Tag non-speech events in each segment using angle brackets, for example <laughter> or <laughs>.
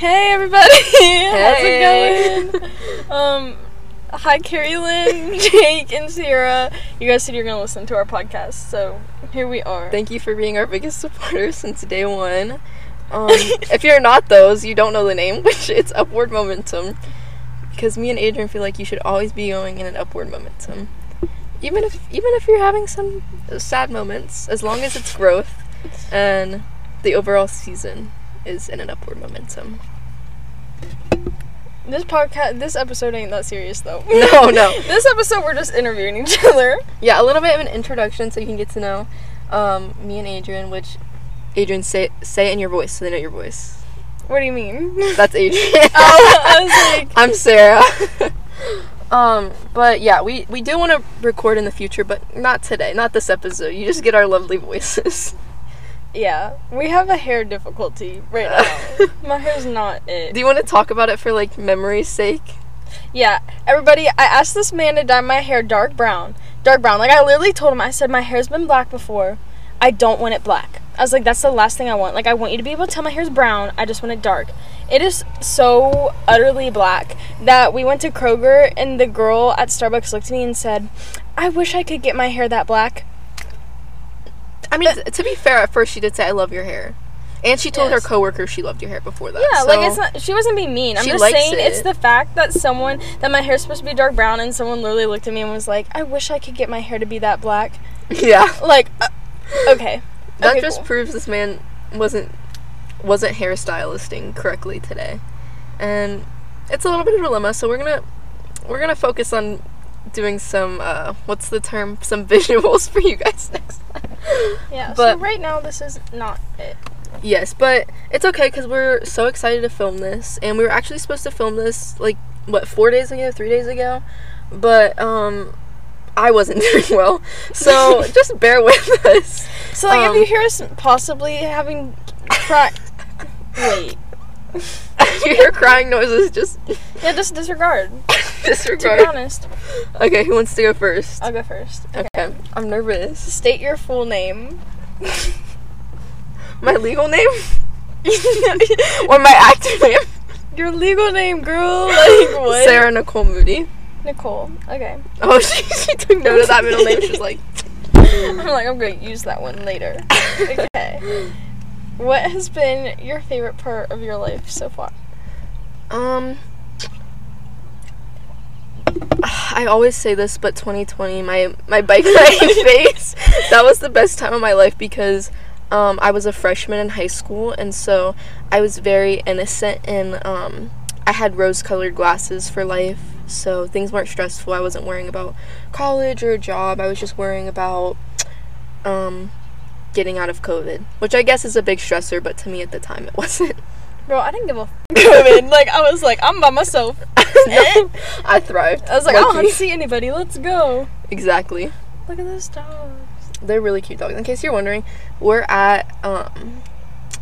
Hey everybody! <laughs> How's it going? um, hi Carrie Lynn, <laughs> Jake, and Sierra. You guys said you're gonna listen to our podcast, so here we are. Thank you for being our biggest supporter <laughs> since day one. Um, if you're not those, you don't know the name, which it's Upward Momentum. Because me and Adrienne feel like you should always be going in an upward momentum. Even if even if you're having some sad moments, as long as it's growth and the overall season is in an upward momentum. This podcast, this episode ain't that serious though. No, no. <laughs> this episode we're just interviewing each other. Yeah, a little bit of an introduction so you can get to know um, me and Adrienne, which Adrienne say say it in your voice so they know your voice. What do you mean? That's <laughs> Adrienne. oh, I was like, <laughs> I'm Sarah. um, but yeah, we we do want to record in the future, but not today, not this episode. You just get our lovely voices. Yeah, we have a hair difficulty right now. <laughs> My hair's not it. Do you want to talk about it for like memory's sake? Yeah, everybody, I asked this man to dye my hair dark brown. Dark brown. Like, I literally told him, I said, my hair's been black before. I don't want it black. I was like, that's the last thing I want. Like, I want you to be able to tell my hair's brown. I just want it dark. It is so utterly black that we went to Kroger and the girl at Starbucks looked at me and said, I wish I could get my hair that black. I mean, t- to be fair, at first she did say, "I love your hair," and she told Yes. her coworker she loved your hair before that. Yeah, so- like it's not. She wasn't being mean. I'm She just likes saying it's the fact that someone that my hair's supposed to be dark brown, and someone literally looked at me and was like, "I wish I could get my hair to be that black." <laughs> yeah. Like, uh, okay. That Okay, just cool. proves this man wasn't wasn't hairstylisting correctly today, and it's a little bit of a dilemma. So we're gonna we're gonna focus on doing some uh, what's the term? <laughs> Some visuals for you guys <laughs> next time. Yeah. But- so right now, this is not it. Yes, but it's okay because we're so excited to film this, and we were actually supposed to film this like what four days ago, three days ago, but um. I wasn't <laughs> doing well, so just bear with us. So like, Um, if you hear us possibly having cry, wait. If you hear crying noises, just Yeah, just disregard. To be honest, Okay, who wants to go first? I'll go first. Okay. Okay, I'm nervous. State your full name. <laughs> My legal name <laughs> or my actor name? Your legal name, girl. <laughs> Like what? Sarah Nicole Moody. Nicole. Okay. Oh, she, she took note of that middle name. She's like, I'm like, I'm gonna use that one later. Okay. What has been your favorite part of your life so far? um. I always say this, but 2020, my my bike <laughs> riding phase, that was the best time of my life because um, I was a freshman in high school, and so I was very innocent, and um, I had rose-colored glasses for life, so things weren't stressful. I wasn't worrying about college or a job. I was just worrying about um, getting out of COVID, which I guess is a big stressor, but to me at the time it <laughs> wasn't. Bro, I didn't give a <laughs> f- COVID. Like I was like, I'm by myself. no, <laughs> I thrived. I was like, I don't have Low-key. to see anybody. Let's go. Exactly. Look at those dogs. They're really cute dogs. In case you're wondering, we're at um,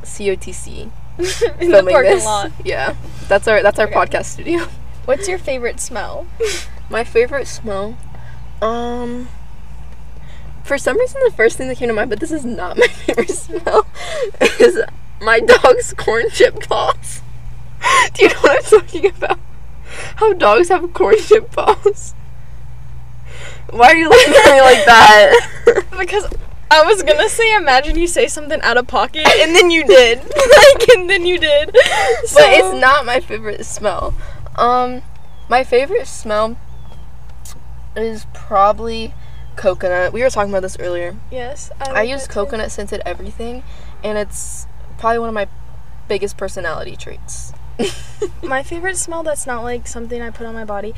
COTC <laughs> In the parking this. lot. Yeah, that's our that's our Okay. podcast studio. What's your favorite smell? My favorite smell, um, for some reason the first thing that came to mind, but this is not my favorite smell, is my dog's corn chip paws. <laughs> Do you know what I'm talking about? How dogs have corn chip paws. Why are you looking at me like that? <laughs> Because I was gonna say, imagine you say something out of pocket, and then you did. <laughs> like, and then you did. but it's not my favorite smell. Um, my favorite smell is probably coconut. We were talking about this earlier. Yes. I like use that too. coconut scented everything, and it's probably one of my biggest personality traits. <laughs> My favorite smell that's not like something I put on my body.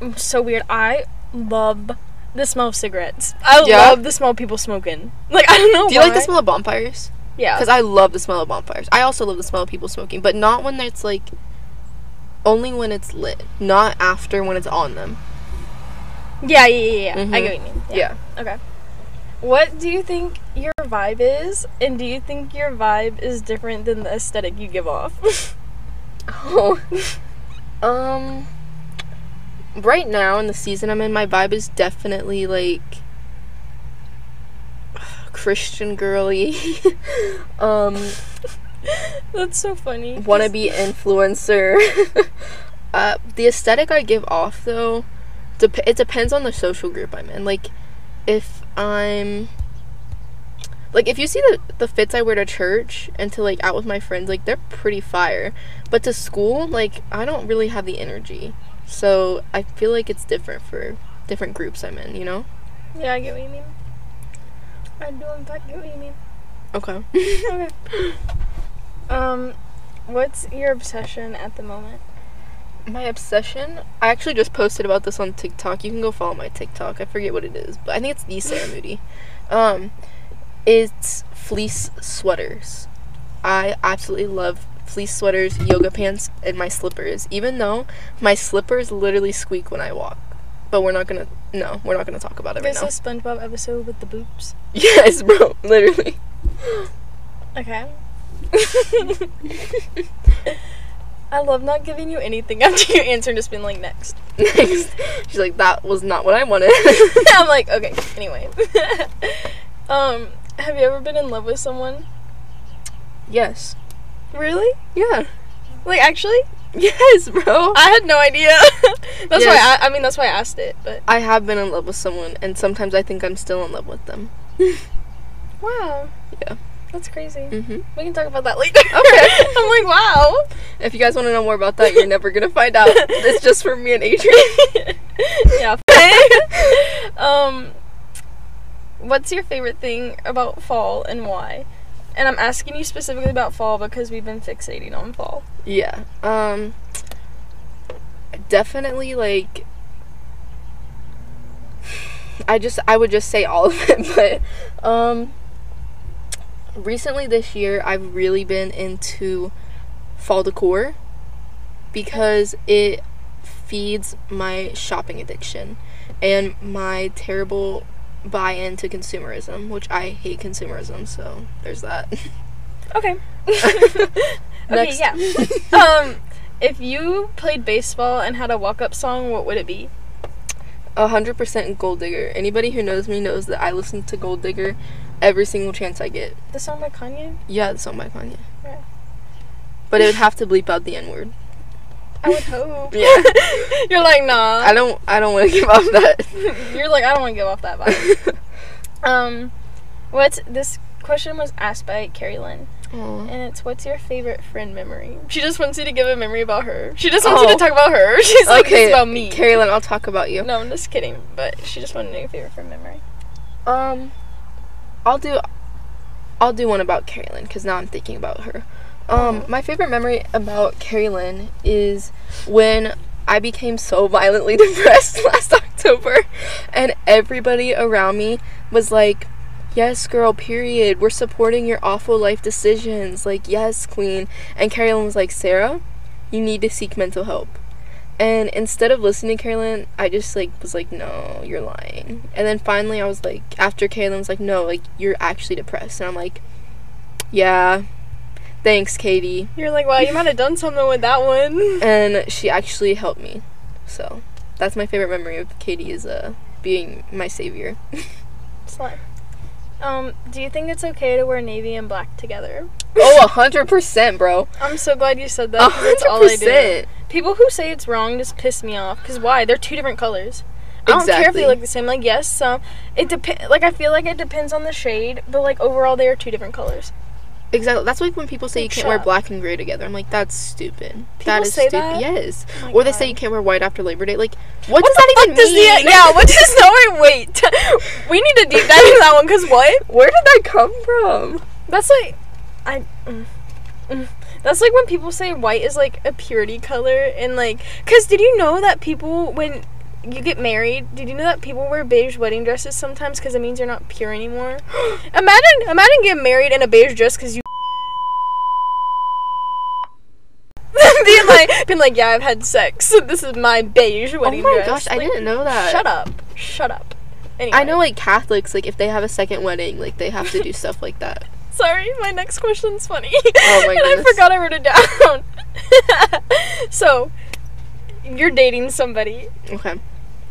mm, So weird. I love the smell of cigarettes. I Yeah? love the smell of people smoking. Like I don't know. Do you like the smell of bonfires? Yeah. Because I love the smell of bonfires. I also love the smell of people smoking, but not when it's like. Only when it's lit, not after when it's on them. Yeah, yeah, yeah. yeah. I Mhm. get what you mean. Yeah. Okay. What do you think your vibe is, and do you think your vibe is different than the aesthetic you give off? <laughs> Oh. um. Right now in the season I'm in, my vibe is definitely like Christian girly. <laughs> um, <laughs> That's so funny. wannabe influencer. uh, the aesthetic I give off though, dep- it depends on the social group I'm in. Like, if I'm like if you see the the fits I wear to church and to like out with my friends, like they're pretty fire. But to school, like I don't really have the energy. So I feel like it's different for different groups I'm in, you know? Yeah, I get what you mean. I do in fact get what you mean. Okay. <laughs> okay. Um, what's your obsession at the moment? My obsession. I actually just posted about this on TikTok. You can go follow my TikTok. I forget what it is, but I think it's the Sarah Moody. Um, it's fleece sweaters. I absolutely love fleece sweaters, yoga pants, and my slippers. Even though my slippers literally squeak when I walk. But we're not gonna. No, we're not gonna talk about it right This now. is SpongeBob episode with the boobs. <laughs> Yes, bro. Literally. Okay. <laughs> I love not giving you anything after you answer and just being like next. Next, she's like, that was not what I wanted. <laughs> I'm like, okay, anyway. um, have you ever been in love with someone? yes. Really? Yeah. Like actually? <laughs> Yes, bro. I had no idea. <laughs> that's Yes. why I, I mean that's why I asked it, but I have been in love with someone, and sometimes I think I'm still in love with them. <laughs> wow. Yeah. That's crazy. hmm We can talk about that later. Okay. I'm like, wow. If you guys want to know more about that, you're never gonna find out. It's just for me and Adrienne. yeah. um, what's your favorite thing about fall and why? And I'm asking you specifically about fall because we've been fixating on fall. yeah. Um. Definitely like. I just I would just say all of it, <laughs> but um. Recently this year, I've really been into fall decor because it feeds my shopping addiction and my terrible buy into consumerism, which I hate consumerism, so there's that. Okay. <laughs> Okay, yeah. <laughs> um, if you played baseball and had a walk-up song, what would it be? A hundred percent Gold Digger. Anybody who knows me knows that I listen to Gold Digger every single chance I get. The song by Kanye? Yeah, the song by Kanye. Yeah. But it would have to bleep out the N word. I would hope. Yeah. <laughs> You're like, nah. I don't I don't want to give off that. <laughs> You're like, I don't want to give off that vibe. <laughs> um, what's this question was asked by Carrie Lynn, Aw. and it's what's your favorite friend memory? She just wants you to give a memory about her. She just wants you Oh. to talk about her. She's like, okay, it's about me. Carolyn, I'll talk about you. no, I'm just kidding. But she just wanted to know your favorite friend memory. Um, I'll do, I'll do one about Carolyn because now I'm thinking about her. Um, my favorite memory about Carolyn is when I became so violently <laughs> depressed last October, and everybody around me was like, "Yes, girl. Period. We're supporting your awful life decisions. Like, yes, queen." And Carolyn was like, "Sarah, you need to seek mental help." And instead of listening to Carolyn, I just like was like, "No, you're lying." And then finally, I was like, after Carolyn was like, "No, like you're actually depressed," and I'm like, "Yeah, thanks, Katie." You're like, wow, you might have done something with that one. And she actually helped me. So that's my favorite memory of Katie is uh being my savior. <laughs> Slut. Um, do you think it's okay to wear navy and black together? oh, a <laughs> hundred percent, bro. I'm so glad you said that. 'cause That's all I do. People who say it's wrong just piss me off. Cause why? They're two different colors. I don't care if they look the same. Like yes, some it depends. Like I feel like it depends on the shade, but like overall they are two different colors. Exactly. That's like when people say you can't wear up. black and gray together. I'm like, that's stupid. that People is say stupid. that? Yes. Oh or they say you can't wear white after Labor Day. Like, what, What does that even does mean? the yeah? What <laughs> does no wait? Wait, <laughs> we need to deep dive into that one. Cause what? Where did that come from? That's like, I. Mm, mm. That's like when people say white is like a purity color, and like, cause did you know that people when you get married, did you know that people wear beige wedding dresses sometimes because it means you're not pure anymore? <gasps> imagine, imagine getting married in a beige dress because you. <laughs> being like, being like, yeah, I've had sex. This is my beige oh wedding dress. Oh my dress. gosh, I didn't know that. Shut up! Shut up! Anyway, I know like Catholics, like if they have a second wedding, like they have to do stuff like that. <laughs> Sorry, my next question's funny. Oh my <laughs> and I forgot I wrote it down. so, you're dating somebody, Okay.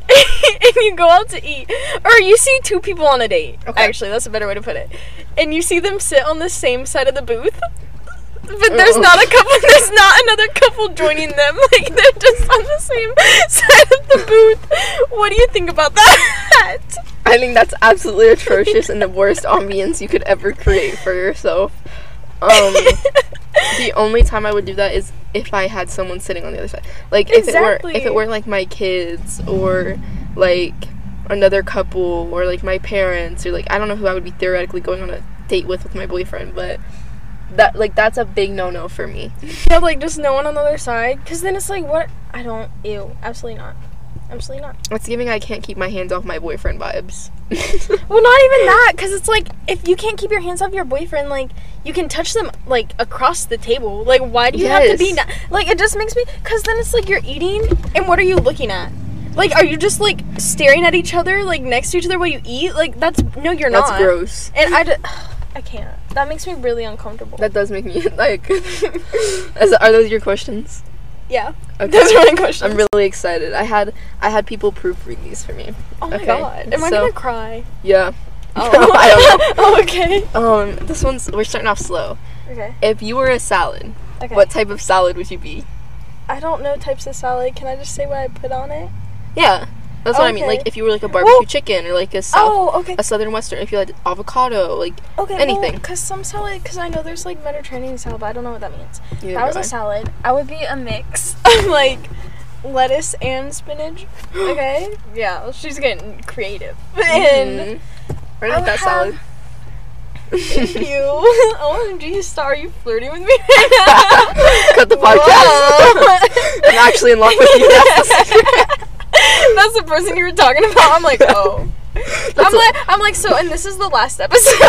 <laughs> and you go out to eat, or you see two people on a date. Okay. Actually, that's a better way to put it. And you see them sit on the same side of the booth. but there's not a couple. There's not another couple joining them. <laughs> Like they're just on the same side of the booth. What do you think about that? I think that's absolutely atrocious and the worst ambience you could ever create for yourself. Um, <laughs> the only time I would do that is if I had someone sitting on the other side. Like if it were if it were like my kids or like another couple or like my parents or like I don't know who I would be theoretically going on a date with with my boyfriend, but that like that's a big no no for me. yeah, like just no one on the other side. Cause then it's like, what? I don't. Ew. Absolutely not. Absolutely not. It's giving I can't keep my hands off my boyfriend vibes. <laughs> Well, not even that, because it's like if you can't keep your hands off your boyfriend, like you can touch them like across the table. Like, why do you have to be na- like? It just makes me because then it's like you're eating, and what are you looking at? Like, are you just like staring at each other, like next to each other while you eat? Like, that's no, you're That's not. That's gross. And I, just, <sighs> I can't. That makes me really uncomfortable. That does make me <laughs> like. <laughs> Are those your questions? Yeah, Okay. <laughs> those are my questions. I'm really excited. I had I had people proofread these for me. oh my okay, god, am I gonna cry? Yeah. Oh, <laughs> I don't know. <laughs> oh, okay. Um, this one's we're starting off slow. Okay. If you were a salad, Okay. what type of salad would you be? I don't know types of salad. Can I just say what I put on it? Yeah, that's what I mean. Like if you were like a barbecue Well- chicken or like a south, Oh, okay. a southern western. If you had avocado, like Okay, Anything. Because some salad, because I know there's like Mediterranean salad, but I don't know what that means. neither That was do a I. salad. I would be a mix <laughs> of like lettuce and spinach. <gasps> Okay. yeah, she's getting creative. <laughs> And Mhm. Right I like that salad. thank <laughs> you. OMG, star, are you flirting with me? Cut the podcast. I'm actually in love with you. That's the secret. That's the person you were talking about. I'm like, oh. I'm like, I'm like, so, and this is the last episode.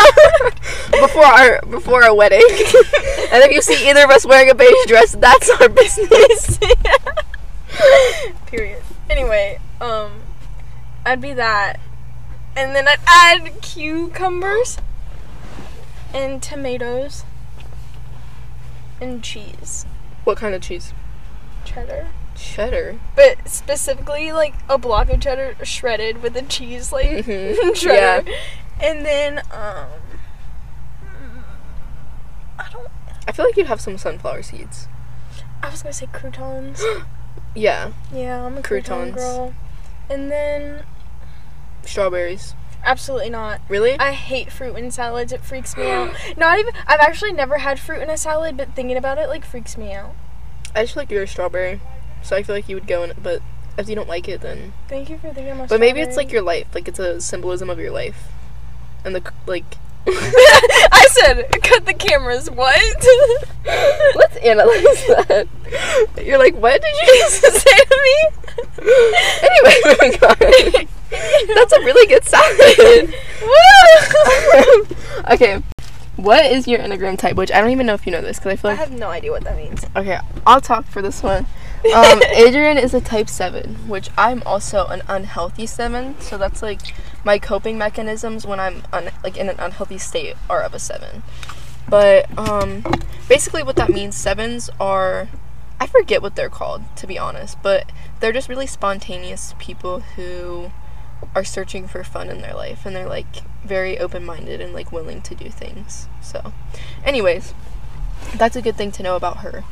<laughs> before our before our wedding. <laughs> and if you see either of us wearing a beige dress, that's our business. <laughs> Period. Anyway, um, I'd be that, and then I'd add cucumbers and tomatoes and cheese, What kind of cheese? cheddar, Cheddar. but specifically like a block of cheddar shredded with the cheese like <laughs> Mhm. shredder, and then um, I don't. I feel like you'd have some sunflower seeds. I was gonna say croutons. <gasps> Yeah, Yeah, I'm a crouton Croutons. girl. And then strawberries. absolutely not. Really? I hate fruit in salads. It freaks me out. <gasps> Not even. I've actually never had fruit in a salad, but thinking about it like freaks me out. I just feel like you're a strawberry, so I feel like you would go in. But if you don't like it, then. Thank you for thinking about. But maybe it's like your life. Like it's a symbolism of your life, and the like. <laughs> I said, cut the cameras. What? <laughs> Let's analyze that. You're like, what did you just <laughs> say to me? anyway, oh moving on. That's a really good sign. okay, what is your Enneagram type? Which I don't even know if you know this because I feel like. I have no idea what that means. Okay, I'll talk for this one. Um, Adrienne is a type 7, which I'm also an unhealthy 7. So that's like my coping mechanisms when I'm un- like in an unhealthy state are of a 7. But um, basically, what that means, 7s are. I forget what they're called, to be honest, but they're just really spontaneous people who are searching for fun in their life and they're like very open minded and like willing to do things. So, anyways, that's a good thing to know about her.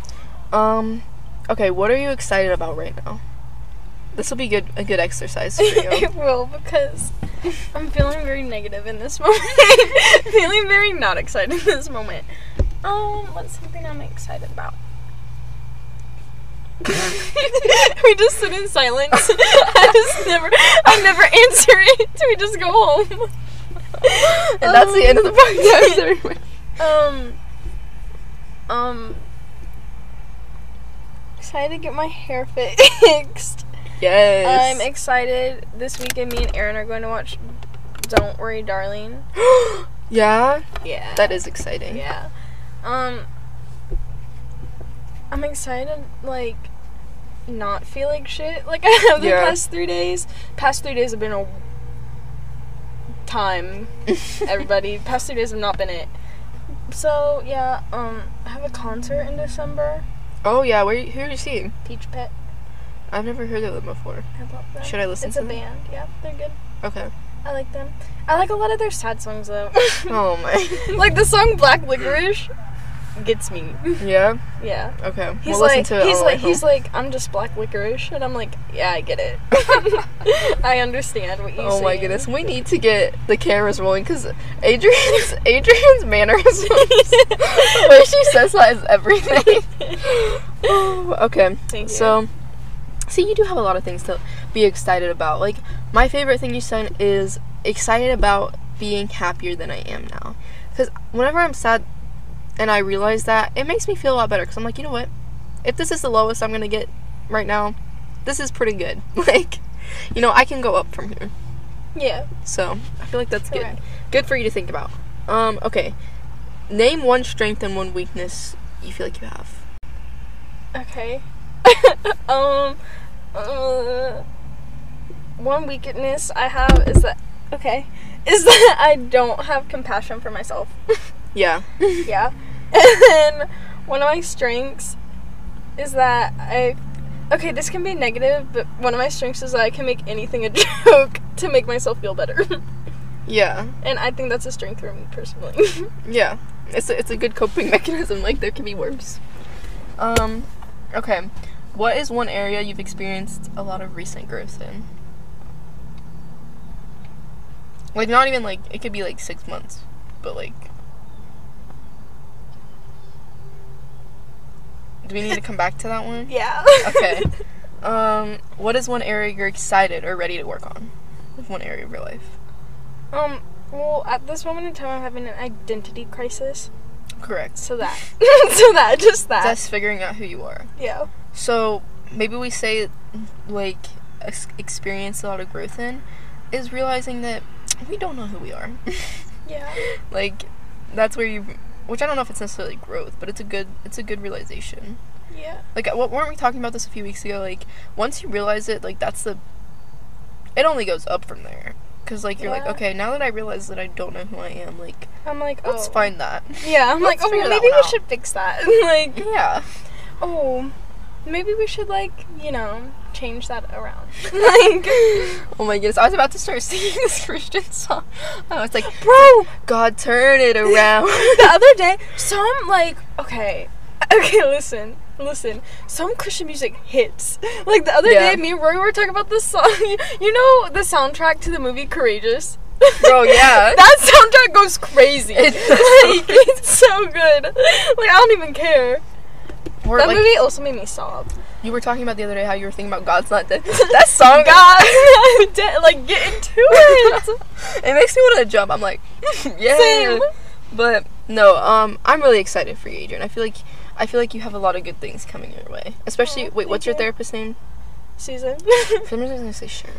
Um, okay, what are you excited about right now? This will be good a good exercise for you. <laughs> it will because I'm feeling very negative in this <laughs> moment. feeling very not excited in this moment. Um, what's something I'm excited about? <laughs> we just sit in silence. I just never, I never answer it. We just go home. and that's the end of the podcast. Um, um, excited to get my hair <laughs> fixed. yes. I'm excited. This weekend, me and Aaron are going to watch Don't Worry, Darling. <gasps> yeah, Yeah. that is exciting. Yeah. Um, I'm excited, like, not feel like shit like <laughs> I have the Yeah. past three days. Past three days have been a time, <laughs> everybody. past three days have not been it. So, yeah, um, I have a concert in December. Oh yeah, where you, who are you seeing? Peach Pit. I've never heard of them before. I love them. Should I listen It's to a band. Yeah, they're good. Okay. I like them. I like a lot of their sad songs though. Oh my. <laughs> like the song Black Licorice. Gets me. Yeah. Yeah. Okay. He's we'll like listen to it he's all the way like he's like I'm just black licorice and I'm like yeah I get it. <laughs> <laughs> I understand what you. Oh my goodness, we need to get the cameras rolling because Adrienne's <laughs> Adrienne's mannerisms, the way she says that is everything. Oh, okay, Thank you. so see, you do have a lot of things to be excited about. Like my favorite thing you said is excited about being happier than I am now. Because whenever I'm sad and I realize that, it makes me feel a lot better. Because I'm like, you know what? If this is the lowest I'm gonna get right now, this is pretty good. <laughs> Like, you know, I can go up from here. Yeah. So I feel like that's good. Correct. Good for you to think about. Um, okay. Name one strength and one weakness you feel like you have. Okay. <laughs> um. Uh, one weakness I have is that okay is <laughs> that I don't have compassion for myself. Yeah. yeah. <laughs> And one of my strengths is that I okay, this can be negative, but one of my strengths is that I can make anything a <laughs> joke to make myself feel better. <laughs> Yeah. and I think that's a strength for me personally. Yeah. It's a, it's a good coping mechanism. Like there can be worse. Um, okay. What is one area you've experienced a lot of recent growth in? Like not even like it could be like six months, but like. Do we need to come back to that one? yeah. Okay. <laughs> Um, what is one area you're excited or ready to work on? One area of your life. Um well, at this moment in time I'm having an identity crisis. Correct. So that. <laughs> <laughs> so that just that. That's figuring out who you are. yeah. So maybe we say like ex- experience a lot of growth in is realizing that we don't know who we are. Yeah. like that's where you which I don't know if it's necessarily growth, but it's a good it's a good realization. Yeah. Like uh, what weren't we talking about this a few weeks ago? Like once you realize it, like that's the it only goes up from there. Cause like you're like, okay, now that I realize that I don't know who I am, like I'm like, oh. let's find that. Yeah, I'm like, oh, maybe we out. should fix that. <laughs> like, Yeah. oh, maybe we should like, you know, change that around. <laughs> <laughs> like, Oh my goodness, I was about to start <laughs> singing this Christian song. I was like, bro, God, turn it around. the other day, some like, okay, okay, listen, listen. Some Christian music hits. Like the other Yeah. day, me and Rory were talking about this song. You know the soundtrack to the movie Courageous. Bro, yeah. that soundtrack goes crazy. It like, it's so good. Like I don't even care. Or, that like, movie also made me sob. You were talking about the other day how you were thinking about God's not dead. <laughs> That song, God, I'm dead. Like get into it. <laughs> it makes me want to jump. I'm like, <laughs> yeah. Same. But no, um, I'm really excited for you, Adrienne. I feel like I feel like you have a lot of good things coming your way. Especially, Aw, wait, what's your you. therapist name? Susan. For some reason, I was gonna say Sharon.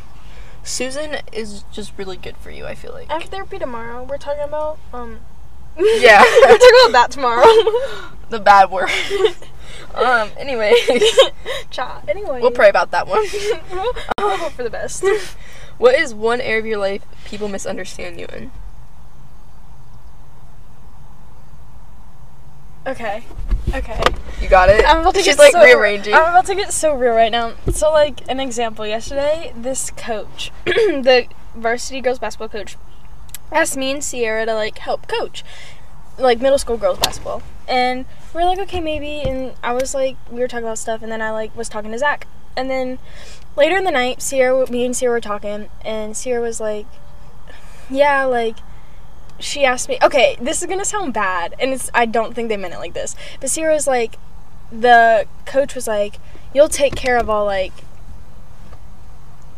Susan is just really good for you. I feel like. I have therapy tomorrow. We're talking about um. Yeah. we're talking about that tomorrow. the bad word. Um. Anyway, <laughs> Cha. Anyway. we'll pray about that one. <laughs> we'll hope for the best. <laughs> What is one area of your life people misunderstand you in? Okay. Okay. You got it. I'm about to She's get like so, rearranging. I'm about to get so real right now. So like an example, yesterday this coach, <clears throat> the varsity girls basketball coach, asked me and Sierra to like help coach, like middle school girls basketball, and we are like okay maybe, and I was like we were talking about stuff, and then I like was talking to Zach, and then later in the night, Sierra, me and Sierra were talking, and Sierra was like, yeah, like she asked me okay this is gonna sound bad and it's i don't think they meant it like this but sierra was like the coach was like you'll take care of all like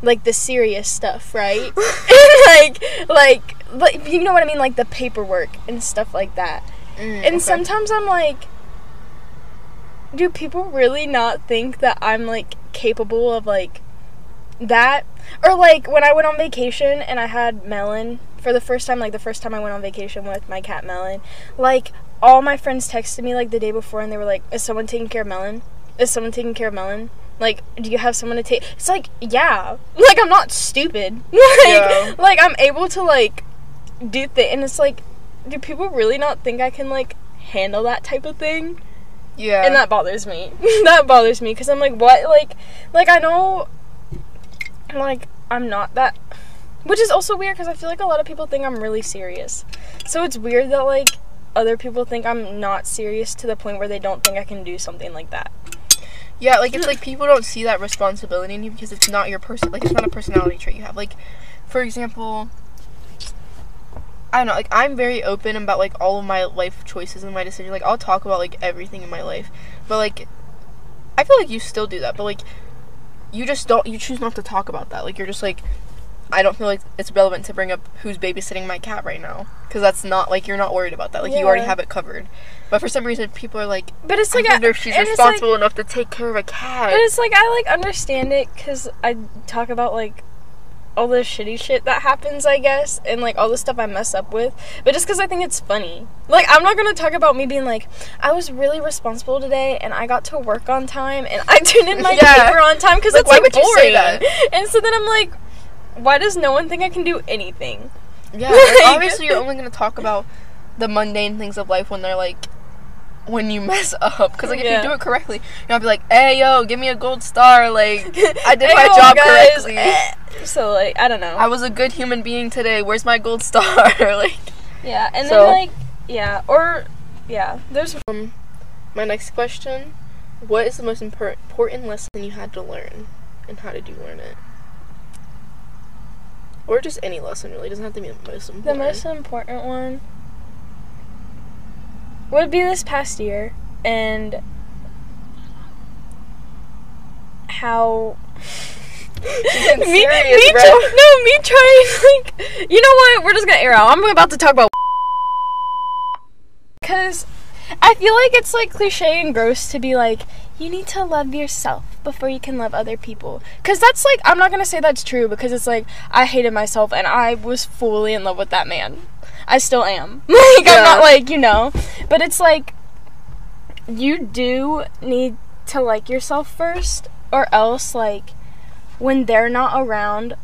like the serious stuff right? <laughs> <laughs> Like like like you know what i mean like the paperwork and stuff like that Mm, and okay. sometimes i'm like do people really not think that i'm like capable of like that? Or like when i went on vacation and i had melon for the first time like the first time i went on vacation with my cat melon like all my friends texted me like the day before and they were like is someone taking care of melon? Is someone taking care of melon? Like do you have someone to take it's like yeah. Like i'm not stupid. <laughs> Like Yeah. like i'm able to like do things and it's like do people really not think i can like handle that type of thing yeah. and that bothers me. <laughs> that bothers me because I'm like, what? Like, like I know, like I'm not that, which is also weird because I feel like a lot of people think I'm really serious. So it's weird that like other people think I'm not serious to the point where they don't think I can do something like that. Yeah, like it's like people don't see that responsibility in you because it's not your person. Like it's not a personality trait you have. Like, for example, I don't know. Like I'm very open about like all of my life choices and my decisions. Like I'll talk about like everything in my life, but like I feel like you still do that. But like you just don't. You choose not to talk about that. Like you're just like. I don't feel like it's relevant to bring up who's babysitting my cat right now because that's not like you're not worried about that. Like you already have it covered. But for some reason, people are like, But it's I like wonder I, if she's it's like- responsible enough to take care of a cat. But it's like I like understand it because I talk about like all the shitty shit that happens, I guess, and like all the stuff I mess up with. But just because I think it's funny, like I'm not gonna talk about me being like I was really responsible today and I got to work on time and I <laughs> turned in my Yeah. paper on time because Like, it's why like would you boring. say that? And so then I'm like, why does no one think I can do anything? Yeah, Like- <laughs> obviously you're only gonna talk about the mundane things of life when they're like when you <laughs> mess up. Because like if Yeah. you do it correctly, you're gonna be like, "Hey yo, give me a gold star!" Like <laughs> I did Hey, my oh, job guys. correctly. <laughs> So like I don't know. I was a good human being today. Where's my gold star? like yeah, and So- then like yeah, or yeah, there's um, my next question: What is the most impor- important lesson you had to learn, and how did you learn it? Or just any lesson really. It doesn't have to be the most important. The most important one would be this past year and how <laughs> me, serious, me bro. try- no, me trying like you know what? We're just gonna air out. I'm about to talk about <laughs> because I feel like it's like cliche and gross to be like you need to love yourself before you can love other people. Cause that's like I'm not gonna say that's true because it's like I hated myself and I was fully in love with that man. I still am. <laughs> like Yeah. I'm not like you know, but it's like you do need to like yourself first, or else like when they're not around.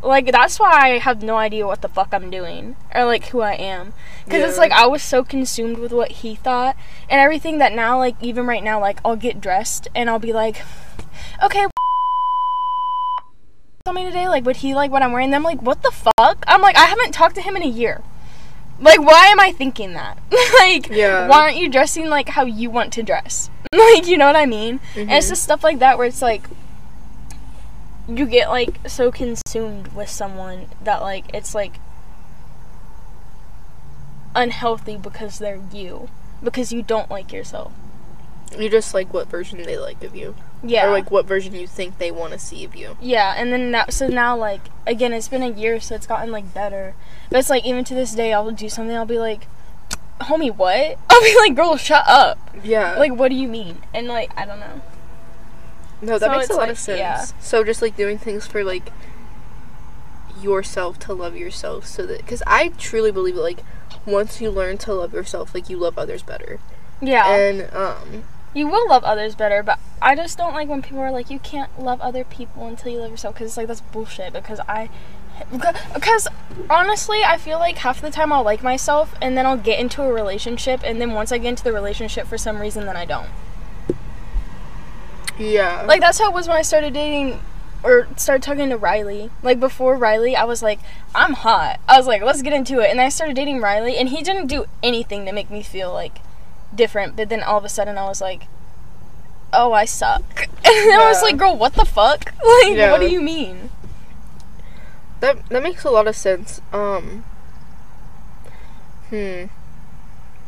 Like that's why I have no idea what the fuck I'm doing or like who I am. Cuz it's like I was so consumed with what he thought and everything that now like even right now like I'll get dressed and I'll be like okay <laughs> tell me today like would he like what I'm wearing them like what the fuck I'm like I haven't talked to him in a year like why am I thinking that? <laughs> Like Yeah. why aren't you dressing like how you want to dress? <laughs> Like you know what I mean? And it's Mhm. just stuff like that where it's like you get like so consumed with someone that like it's like unhealthy because they're you because you don't like yourself. You just like what version they like of you, yeah or like what version you think they want to see of you. yeah and then now so now like again it's been a year so it's gotten like better but it's like even to this day i'll do something i'll be like homie what <laughs> i'll be like girl shut up Yeah. like what do you mean and like i don't know no, that so makes a lot like- of sense. yeah. So just like doing things for like yourself to love yourself, so that because I truly believe that like once you learn to love yourself, like you love others better. yeah And um, you will love others better but i just don't like when people are like you can't love other people until you love yourself because it's like that's bullshit because i <laughs> because honestly i feel like half the time i'll like myself and then i'll get into a relationship and then once i get into the relationship for some reason then i don't. Yeah, like that's how it was when i started dating or started talking to riley. Like before riley i was like i'm hot. I was like let's get into it and i started dating riley and he didn't do anything to make me feel like different but then all of a sudden i was like oh i suck <laughs> and i was like girl what the fuck <laughs> like Yeah. what do you mean that that makes a lot of sense. Um, hmm.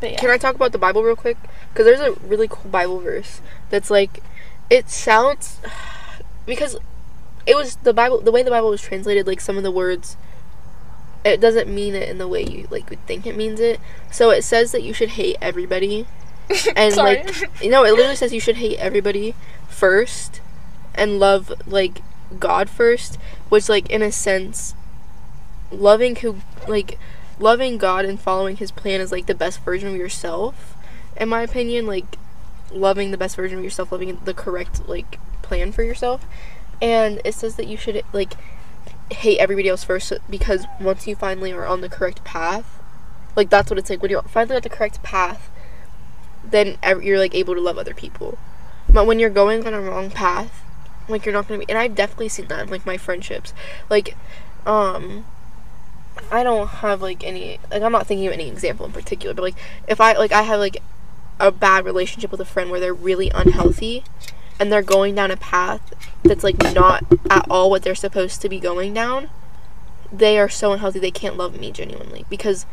but yeah Can I talk about the Bible real quick? Because there's a really cool Bible verse that's like, it sounds, <sighs> because it was the Bible, the way the Bible was translated, like some of the words, it doesn't mean it in the way you like would think it means it. So it says that you should hate everybody, <laughs> and like, you know, it literally says you should hate everybody first, and love like God first, which like in a sense, loving who like loving God and following his plan is like the best version of yourself in my opinion. Like loving the best version of yourself loving the correct like plan for yourself. And it says that you should like hate everybody else first because once you finally are on the correct path like that's what it's like. When you're finally at the correct path then you're like able to love other people. But when you're going on a wrong path like you're not gonna be and i've definitely seen that in like my friendships. Like um I don't have like any like I'm not thinking of any example in particular, but like if I like I have like a bad relationship with a friend where they're really unhealthy and they're going down a path that's like not at all what they're supposed to be going down, they are so unhealthy they can't love me genuinely because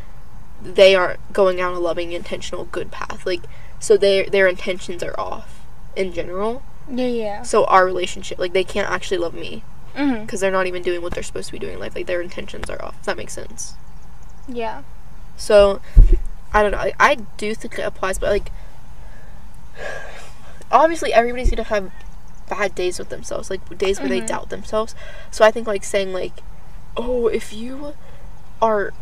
they are going down a loving, intentional, good path. Like so their their intentions are off in general. Yeah, yeah. So our relationship, like they can't actually love me Mhm. because they're not even doing what they're supposed to be doing in life. Like their intentions are off. Does that make sense? Yeah. So, I don't know. I, I do think it applies, but like, obviously everybody's gonna have bad days with themselves, like days where they Mhm. doubt themselves. So I think like saying like, oh, if you are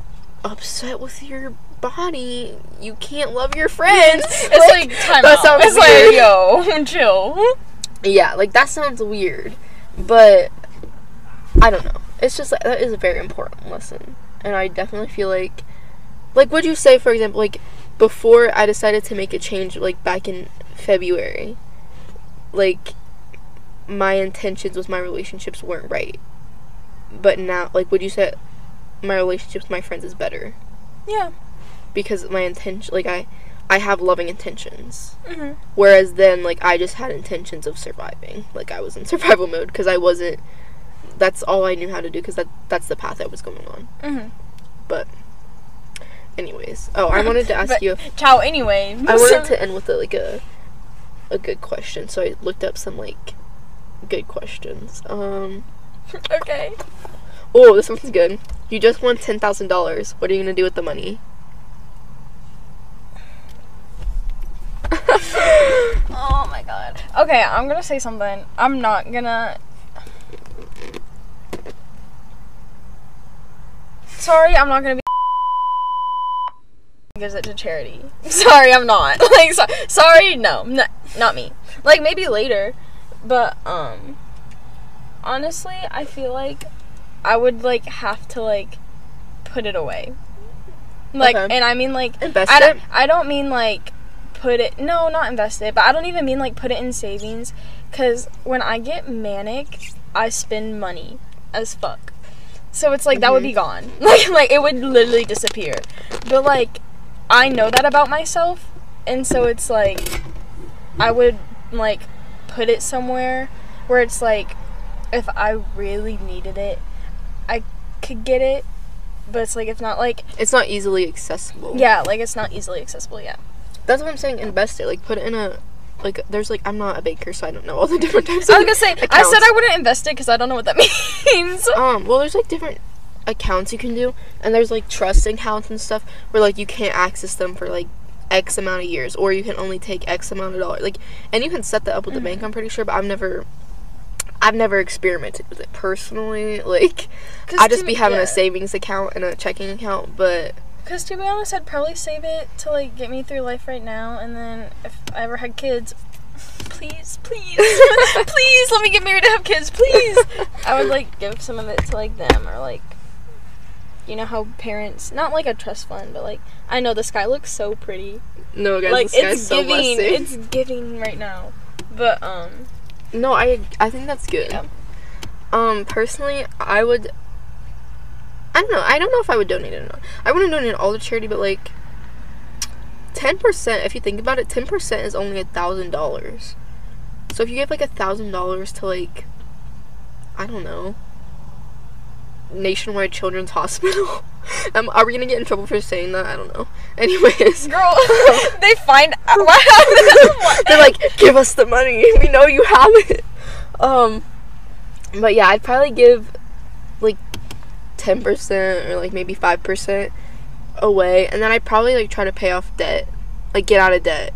upset with your body, you can't love your <laughs> friends. It's like, time that out. sounds it's weird. like, yo, <laughs> chill. Yeah, like that sounds weird, but I don't know. It's just like that is a very important lesson, and I definitely feel like, like, would you say, for example, like before I decided to make a change, like back in February, like my intentions with my relationships weren't right, but now, like, would you say my relationship with my friends is better Yeah. because my intention, like, I, I have loving intentions. hmm Whereas then, like, I just had intentions of surviving. Like, I was in <laughs> survival mode because I wasn't. That's all I knew how to do because that that's the path I was going on. hmm But, anyways, oh, I wanted to ask But- you. Ciao. Anyway. I wanted <laughs> to end with a, like a a good question, so I looked up some like good questions. Um. okay. Oh, this one's good. You just won ten thousand dollars. What are you gonna do with the money? <laughs> Oh my god. Okay, I'm gonna say something. I'm not gonna. Sorry, I'm not gonna be. Gives it to charity. <laughs> Sorry, I'm not. <laughs> Like, so- sorry, no, not, not me. Like maybe later, but um, honestly, I feel like I would like have to like put it away. Like, Okay. and I mean like Invest I don't, it? I don't mean like put it no not invest it but i don't even mean like put it in savings because when i get manic i spend money as fuck so it's like that would be Mhm. gone <laughs> like like it would literally disappear but like i know that about myself and so it's like i would like put it somewhere where it's like if i really needed it i could get it but it's like if not like It's not easily accessible. yeah like it's not easily accessible yeah That's what I'm saying. Invest it. Like put it in a like. There's like I'm not a baker, so I don't know all the <laughs> different types. I was gonna say, I said I wouldn't invest it because I don't know what that <laughs> means. Um. Well, there's like different accounts you can do, and there's like trust accounts and stuff where like you can't access them for like X amount of years, or you can only take X amount of dollars. Like, and you can set that up with the bank. Mm-hmm. I'm pretty sure, but I've never. I've never experimented with it personally. <laughs> Like, I just be having a savings account and a checking account, but Because to be honest, I'd probably save it to like get me through life right now, and then if I ever had kids, please, please, <laughs> please let me get married and have kids, please. I would like give some of it to like them or like. You know how parents, not like a trust fund, but like I know the sky looks so pretty. no, guys, like guy's it's so giving, blessed. it's giving right now. But um, No, I I think that's good. Yeah. Um, personally, I would. I don't know. I don't know if I would donate it or not. I wouldn't donate all to charity, but like, ten percent. If you think about it, ten percent is only a thousand dollars. So if you give like a thousand dollars to like, I don't know, Nationwide Children's Hospital. <laughs> um, are we gonna get in trouble for saying that? I don't know. <laughs> Anyways, girl, <laughs> they find out they're like, give us the money. We know you have it. Um, but yeah, I'd probably give like ten percent or like maybe five percent away, and then I'd probably like try to pay off debt, like get out of debt,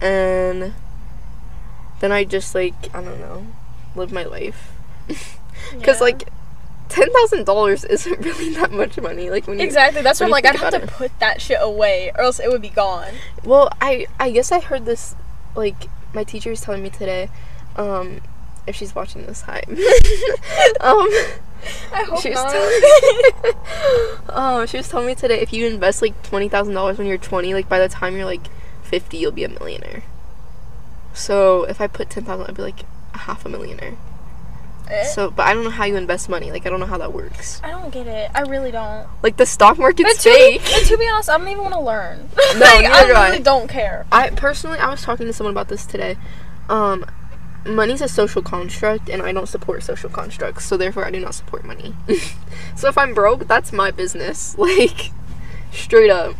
and then I just like I don't know, live my life. Because Yeah. like ten thousand dollars isn't really that much money. Like when you Exactly. That's when what I'm like. I'd have to about put that shit away, or else it would be gone. Well, I I guess I heard this like my teacher was telling me today. Um, if she's watching this, hi. <laughs> um, <laughs> I hope she was not. telling, <laughs> um, she was telling me today if you invest like twenty thousand dollars when you're twenty, like by the time you're like fifty, you'll be a millionaire. So if I put ten thousand, I'd be like a half a millionaire. Eh? So, but I don't know how you invest money. Like, I don't know how that works. I don't get it. I really don't. Like, the stock market's to, be, fake. but to be honest, I don't even want to learn. <laughs> No, <laughs> like, I do I. really don't care. I personally, I was talking to someone about this today. Um, money's a social construct, and I don't support social constructs, so therefore, I do not support money. <laughs> so if I'm broke, that's my business. Like, straight up.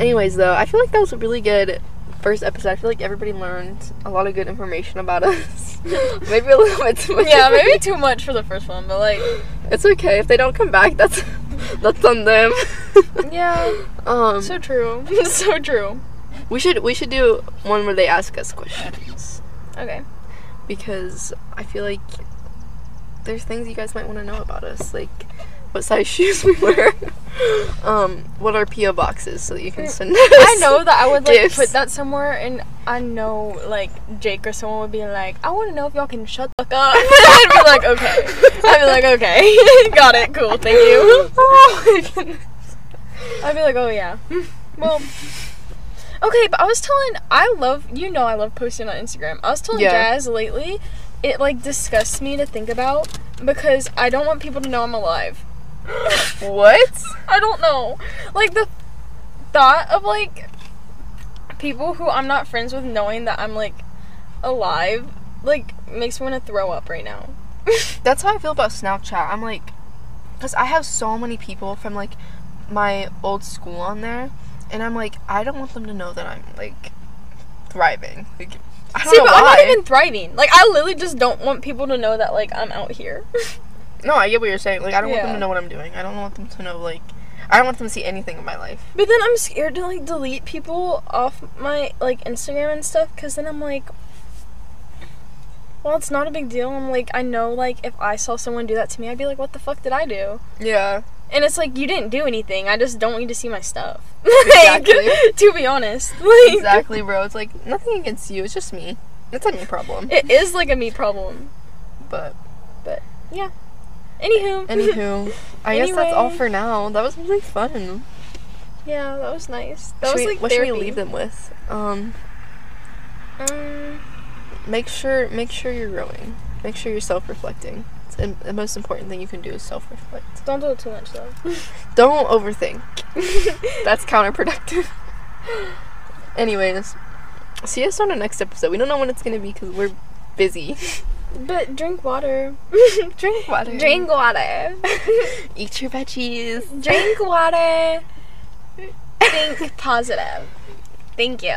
Anyways, though, I feel like that was a really good first episode. I feel like everybody learned a lot of good information about us. <laughs> maybe a little bit too much. yeah, maybe too much for the first one, but like, It's okay if they don't come back. That's that's on them. <laughs> yeah, um, so true, <laughs> so true. we should we should do one where they ask us questions. Okay. because I feel like there's things you guys might want to know about us, like what size <laughs> shoes we wear, um, what our PO box is, so that you can send us. I know that I would like gifts. put that somewhere, and I know like Jake or someone would be like, "I want to know if y'all can shut the fuck up." <laughs> I'd be like, "Okay." I'd be like, "Okay, <laughs> got it, cool, thank you." oh. I'd be like, "Oh yeah." Well, okay, but I was telling, I love, you know, I love posting on Instagram. I was telling Yeah. Jazz lately, it like disgusts me to think about because I don't want people to know I'm alive. What? I don't know. Like the thought of like people who I'm not friends with knowing that I'm like alive like makes me want to throw up right now. <laughs> That's how I feel about Snapchat. I'm like, because I have so many people from like my old school on there, and I'm like, I don't want them to know that I'm like thriving. Like, I don't See, know but why. I'm not even thriving. Like I literally just don't want people to know that like I'm out here. <laughs> No, I get what you're saying. Like, I don't want them to know what I'm doing. I don't want them to know like, I don't want them to see anything of my life. but then I'm scared to like delete people off my like Instagram and stuff cuz then I'm like well, it's not a big deal. I'm like, I know, like, if I saw someone do that to me, I'd be like, what the fuck did I do? Yeah. And it's like, you didn't do anything. I just don't want you to see my stuff. <laughs> Exactly. Like, <laughs> to be honest. <laughs> Like, Exactly, bro. It's like nothing against you. It's just me. It's a me problem. It is like a me problem. But Anywho. anywho, <laughs> I guess that's all for now. That was really fun. yeah, that was nice. That Should was we- like what therapy. should we leave them with? Um, Um, make sure make sure you're growing. Make sure you're self-reflecting. It's the the most important thing you can do is self-reflect. don't do it too much though. <laughs> Don't overthink. <laughs> That's counterproductive. Anyways, see us on our next episode. We don't know when it's gonna be because we're busy. But <laughs> drink water. Drink water. Drink <laughs> water. Eat your veggies. Drink water. <laughs> Think positive. Thank you.